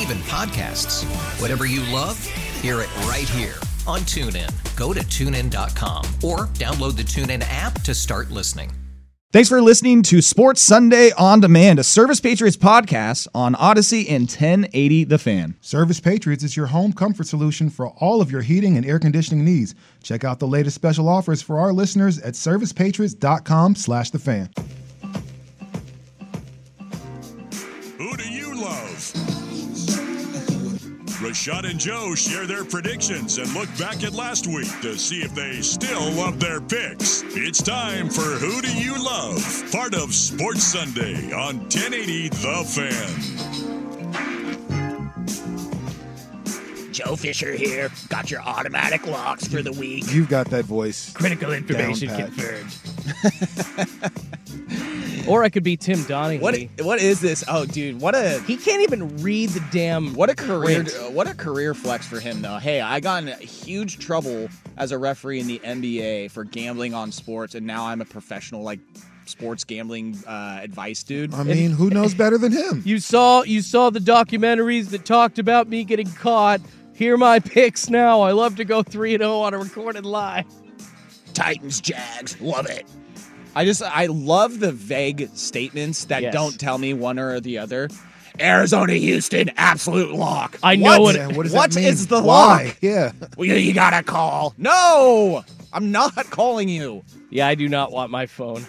even podcasts. Whatever you love, hear it right here on TuneIn. Go to tunein.com or download the TuneIn app to start listening. Thanks for listening to Sports Sunday on Demand, a Service Patriots podcast on Audacy and 1080 The Fan. Service Patriots is your home comfort solution for all of your heating and air conditioning needs. Check out the latest special offers for our listeners at servicepatriots.com slash the fan. Rashad and Joe share their predictions and look back at last week to see if they still love their picks. It's time for Who Do You Love? Part of Sports Sunday on 1080 The Fan. Joe Fisher here. Got your automatic locks for the week. You've got that voice. Critical information confirmed. Or I could be Tim Donaghy. What what is this? Oh, dude, what a He can't even read the damn. what a career print. what a career flex for him though. Hey, I got in huge trouble as a referee in the NBA for gambling on sports, and now I'm a professional like sports gambling uh, advice dude. I mean, who knows better than him? You saw you saw the documentaries that talked about me getting caught. Hear my picks now. I love to go three and zero on a recorded live. Titans, Jags. Love it. I just I love the vague statements that Yes. don't tell me one or the other. Arizona, Houston, absolute lock. I know what, it- Yeah, what does what that mean? is the Why? lock? Yeah. Well, you, you gotta call. No, I'm not calling you. Yeah, I do not want my phone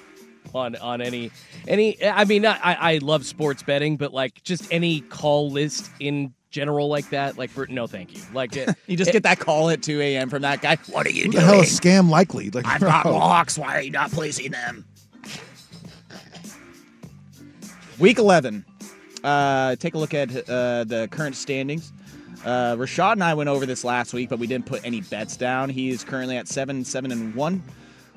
on on any any. I mean, I I love sports betting, but like just any call list in general like that. Like for no, thank you. Like it, You just get that call at 2 a.m. from that guy. What are you Who the hell is scam likely? Like, I've got bro. locks. Why are you not placing them? Week 11. Uh, take a look at uh, the current standings. Uh, Rashad and I went over this last week, but we didn't put any bets down. He is currently at seven, seven, and one.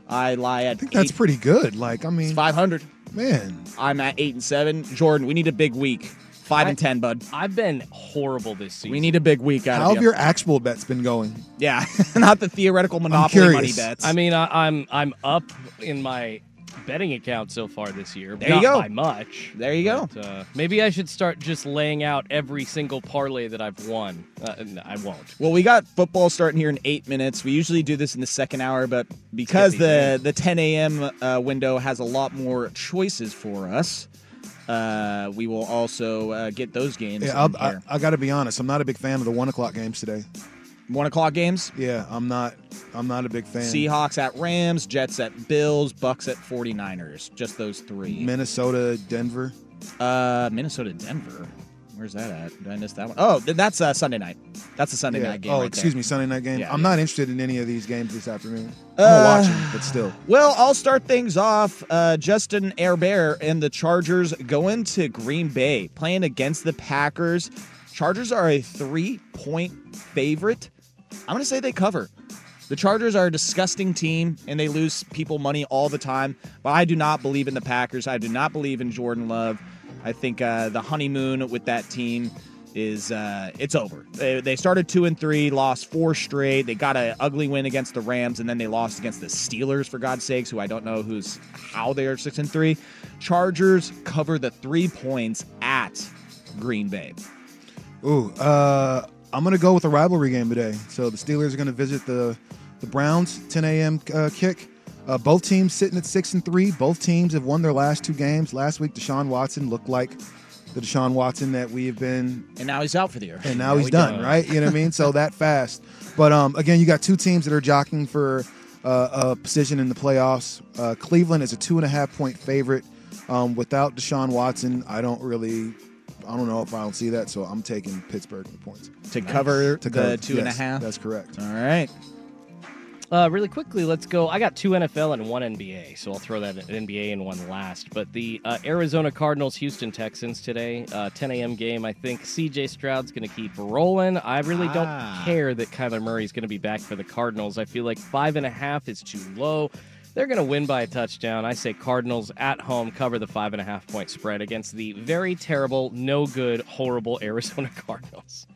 I lie at I think that's eight- pretty good. Like, I mean, 500. man. I'm at eight and seven. Jordan, we need a big week. Five I- and ten, bud. I've been horrible this season. We need a big week out How of have you. your actual bets been going? yeah, not the theoretical monopoly money bets. I mean, I, I'm I'm up in my betting account so far this year. There not you go. by much. there you go. Uh, maybe I should start just laying out every single parlay that I've won. Uh, and I won't. Well, we got football starting here in eight minutes. We usually do this in the second hour, but because the the 10 a.m. Uh, window has a lot more choices for us, uh, we will also uh, get those games. Yeah, I. I got to be honest. I'm not a big fan of the one o'clock games today. One o'clock games. Yeah, I'm not. I'm not a big fan. Seahawks at Rams, Jets at Bills, Bucks at 49ers. Just those three. Minnesota, Denver. Uh, Minnesota, Denver. Where's that at? Did I miss that one? Oh, th- that's uh, Sunday night. That's a Sunday Yeah. night game. oh, right excuse there. me, Sunday night game. Yeah, I'm yeah. not interested in any of these games this afternoon. I'm Uh, gonna watch them, but still. Well, I'll start things off. Uh, Justin Herbert and the Chargers going to Green Bay, playing against the Packers. Chargers are a three point favorite. I'm going to say they cover. The Chargers are a disgusting team and they lose people money all the time. But I do not believe in the Packers. I do not believe in Jordan Love. I think uh, the honeymoon with that team is uh, it's over. They, they started two and three, lost four straight. They got an ugly win against the Rams, and then they lost against the Steelers for God's sakes, who I don't know who's how they are six and three. Chargers cover the three points at Green Bay. Ooh, uh, I'm gonna go with a rivalry game today. So the Steelers are gonna visit the the Browns. 10 a.m. Uh, kick. Uh, both teams sitting at six and three. Both teams have won their last two games. Last week, Deshaun Watson looked like the Deshaun Watson that we have been And now he's out for the year. and now he's done, right? You know what I mean? So that fast. But um, again, you got two teams that are jockeying for uh, a position in the playoffs. Uh, Cleveland is a two and a half point favorite. Um, without Deshaun Watson, I don't really, I don't know if I don't see that. So I'm taking Pittsburgh in points To cover To the cover- two and a half? That's correct. All right. Uh, really quickly, let's go. I got two NFL and one NBA, so I'll throw that NBA and one last. But the uh, Arizona Cardinals, Houston Texans today, uh, 10 a.m. game. I think CJ Stroud's going to keep rolling. I really Ah. don't care that Kyler Murray's going to be back for the Cardinals. I feel like five and a half is too low. They're going to win by a touchdown. I say Cardinals at home cover the five and a half point spread against the very terrible, no good, horrible Arizona Cardinals.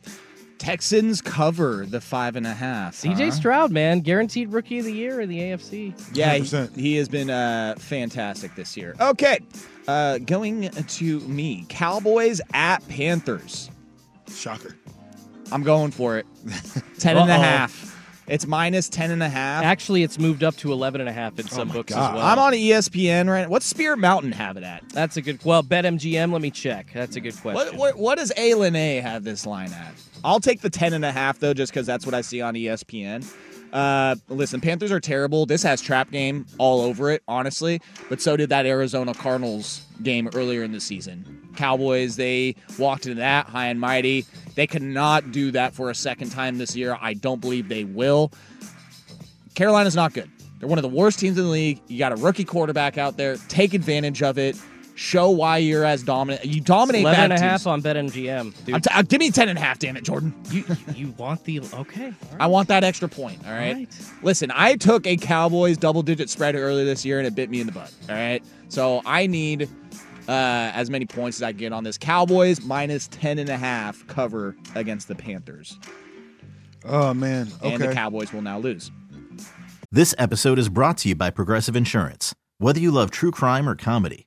Texans cover the five and a half. CJ huh? Stroud, man, guaranteed rookie of the year in the AFC. Yeah, he, he has been uh, fantastic this year. Okay, uh, going to me, Cowboys at Panthers. Shocker. I'm going for it. Ten and Uh-oh. half. It's minus ten and a half. Actually, it's moved up to 11 and a half in some my books God. as well. I'm on ESPN right. now. What's Spirit Mountain have it at? That's a good. Well, BetMGM. Let me check. That's a good question. What, what what does ilani have this line at? I'll take the ten and a half though, just because that's what I see on ESPN. Uh, listen, Panthers are terrible. This has trap game all over it, honestly. But so did that Arizona Cardinals game earlier in the season. Cowboys, they walked into that high and mighty. They cannot do that for a second time this year. I don't believe they will. Carolina's not good. They're one of the worst teams in the league. You got a rookie quarterback out there. Take advantage of it. Show why you're as dominant. You dominate 11 bad and a teams. half on BetMGM. Dude, I'm t- uh, give me 10 and a half, damn it, Jordan. you you want the okay? all right. I want that extra point, all right? All right. Listen, I took a Cowboys double digit spread earlier this year and it bit me in the butt, all right? So I need uh, as many points as I get on this. Cowboys minus 10 and a half cover against the Panthers. Oh man. And the Cowboys will now lose. This episode is brought to you by Progressive Insurance. Whether you love true crime or comedy,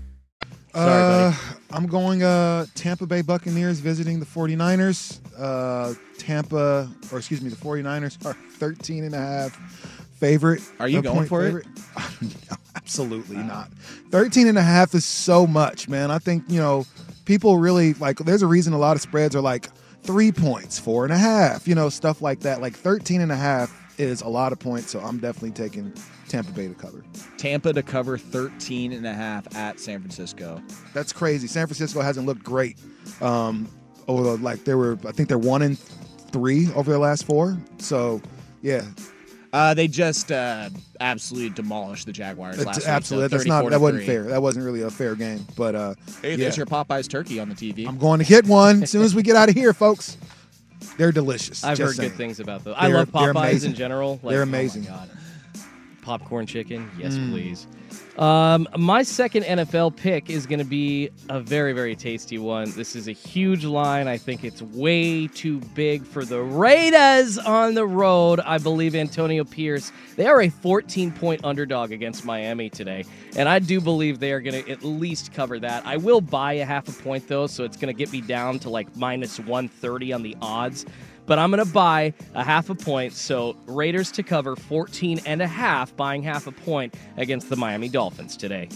Uh, I'm going uh, Tampa Bay Buccaneers visiting the 49ers. Uh, Tampa, or excuse me, the 49ers are 13 and a half favorite. Are you going for it? favorite. No, absolutely not. 13 and a half is so much, man. I think, you know, people really like, there's a reason a lot of spreads are like three points, four and a half, you know, stuff like that. Like 13 and a half is a lot of points. So I'm definitely taking Tampa Bay to cover. Tampa to cover 13 and a half at San Francisco. That's crazy. San Francisco hasn't looked great. Um, over the, like they were, I think they're one and three over their last four. So, yeah, Uh, they just uh, absolutely demolished the Jaguars it's last week. absolutely. so That's not that wasn't fair. That wasn't really a fair game. But uh, Hey, yeah. there's your Popeyes turkey on the TV. I'm going to get one as soon as we get out of here, folks. They're delicious. I've just heard saying. good things about those. I They're- love Popeyes in general. Like, They're oh amazing. God. Popcorn chicken, yes, Mm. please. Um, my second NFL pick is going to be a very, very tasty one. This is a huge line. I think it's way too big for the Raiders on the road. I believe Antonio Pierce. They are a 14 point underdog against Miami today, and I do believe they are going to at least cover that. I will buy a half a point though, so it's going to get me down to like minus 130 on the odds. But I'm going to buy a half a point. So Raiders to cover 14 and a half, buying half a point against the Miami Dolphins today.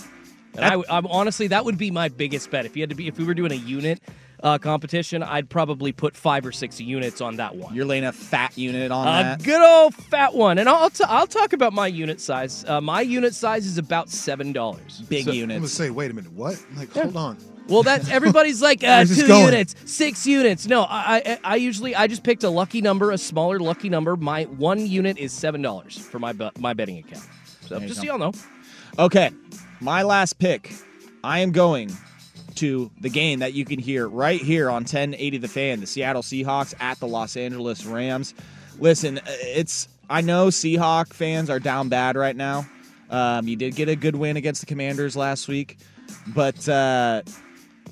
And I, I'm honestly, that would be my biggest bet. If you had to be, if we were doing a unit uh, competition, I'd probably put five or six units on that one. You're laying a fat unit on A that. good old fat one, and I'll t- I'll talk about my unit size. Uh, my unit size is about seven dollars. Big I'm gonna say, wait a minute, what? Like, hold on. Well, that's everybody's like uh, two going? units, six units. No, I, I I usually I just picked a lucky number, a smaller lucky number. My one unit is seven dollars for my my betting account. So just go. so y'all know. Okay, my last pick. I am going to the game that you can hear right here on 1080 The Fan, the Seattle Seahawks at the Los Angeles Rams. Listen, it's I know Seahawk fans are down bad right now. Um, you did get a good win against the Commanders last week, but uh,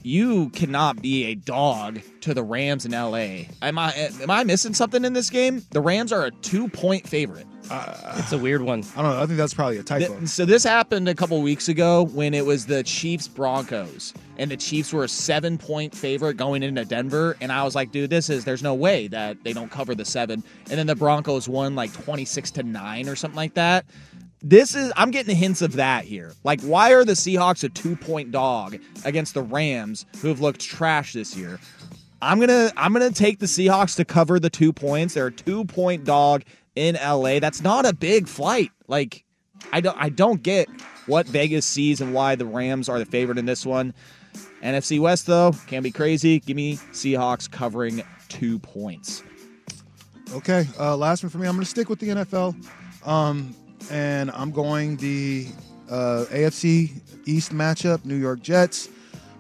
you cannot be a dog to the Rams in LA. Am I am I missing something in this game? The Rams are a two point favorite. Uh, it's a weird one. I don't know. I think that's probably a typo. Th- so this happened a couple weeks ago when it was the Chiefs Broncos, and the Chiefs were a seven point favorite going into Denver, and I was like, dude, this is there's no way that they don't cover the seven, and then the Broncos won like twenty six to nine or something like that. This is I'm getting hints of that here. Like, why are the Seahawks a two point dog against the Rams, who have looked trash this year? I'm gonna I'm gonna take the Seahawks to cover the two points. They're a two point dog in LA. That's not a big flight. Like I don't I don't get what Vegas sees and why the Rams are the favorite in this one. NFC West though can be crazy. Give me Seahawks covering two points. Okay, uh, last one for me. I'm to stick with the NFL, um, and I'm going the uh, AFC East matchup: New York Jets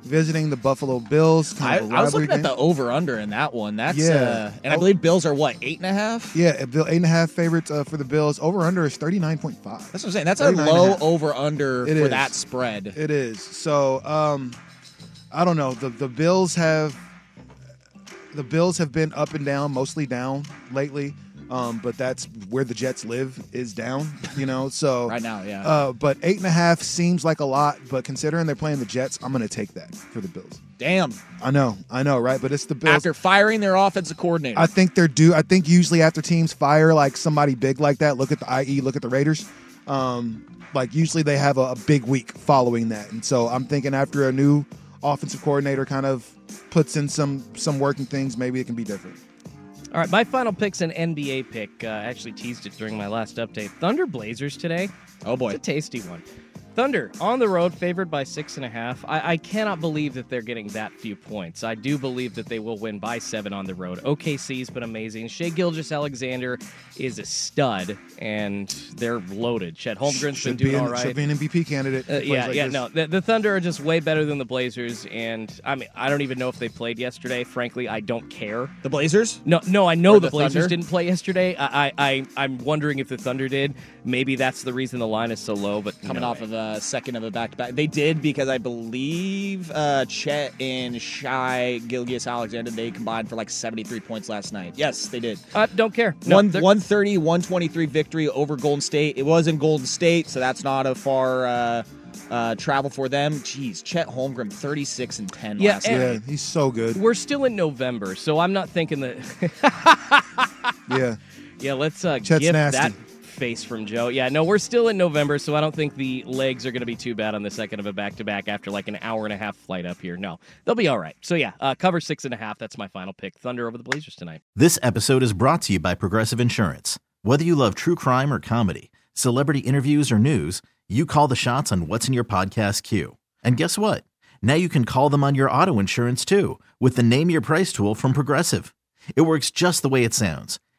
visiting the Buffalo Bills. I, Kind of a I was looking at the over under in that one. That's Yeah. uh, and I Oh. believe Bills are what eight and a half. Yeah, Bill eight and a half favorites uh, for the Bills. Over under is thirty nine point five. That's what I'm saying. That's a low over under for is. that spread. It is. So um, I don't know. The the Bills have the Bills have been up and down, mostly down lately. Um, but that's where the Jets live is down, you know. So Right now, yeah. Uh, but eight and a half seems like a lot, but considering they're playing the Jets, I'm going to take that for the Bills. Damn. I know, I know, right? But it's the Bills. After firing their offensive coordinator. I think they're due. I think usually after teams fire like somebody big like that, look at the IE, look at the Raiders. Um, like usually they have a, a big week following that, and so I'm thinking after a new offensive coordinator kind of puts in some some working things, maybe it can be different. All right, my final pick's an NBA pick. Uh, I actually teased it during my last update. Thunder Blazers today. Oh boy, it's a tasty one. Thunder on the road, favored by six and a half. I, I cannot believe that they're getting that few points. I do believe that they will win by seven on the road. OKC's been amazing. Shai Gilgeous-Alexander is a stud, and they're loaded. Chet Holmgren's Should been be doing an, all right. should be an MVP candidate. Uh, yeah, like yeah, this. no. The, the Thunder are just way better than the Blazers, and I mean, I don't even know if they played yesterday. Frankly, I don't care. The Blazers? No, no. I know the, the Blazers Thunder? didn't play yesterday. I, I, I, I'm wondering if the Thunder did. Maybe that's the reason the line is so low. But coming no off way. of a second of a back to back. They did because I believe uh, Chet and Shai Gilgeous-Alexander they combined for like 73 points last night. Yes, they did. Uh, don't care. No, One, they're- 130, 123 victory over Golden State. It was in Golden State, so that's not a far uh, uh, travel for them. Jeez, Chet Holmgren, 36 and 10 Yeah, last and- night. Yeah, he's so good. We're still in November, so I'm not thinking that. Yeah, yeah, let's uh, Chet's gift nasty. that face from Joe. Yeah, no, we're still in November, so I don't think the legs are going to be too bad on the second of a back to back after like an hour and a half flight up here. No, they'll be all right. So yeah, uh, cover six and a half. That's my final pick. Thunder over the Blazers tonight. This episode is brought to you by Progressive Insurance. Whether you love true crime or comedy, celebrity interviews or news, you call the shots on what's in your podcast queue. And guess what? Now you can call them on your auto insurance too with the Name Your Price tool from Progressive. It works just the way it sounds.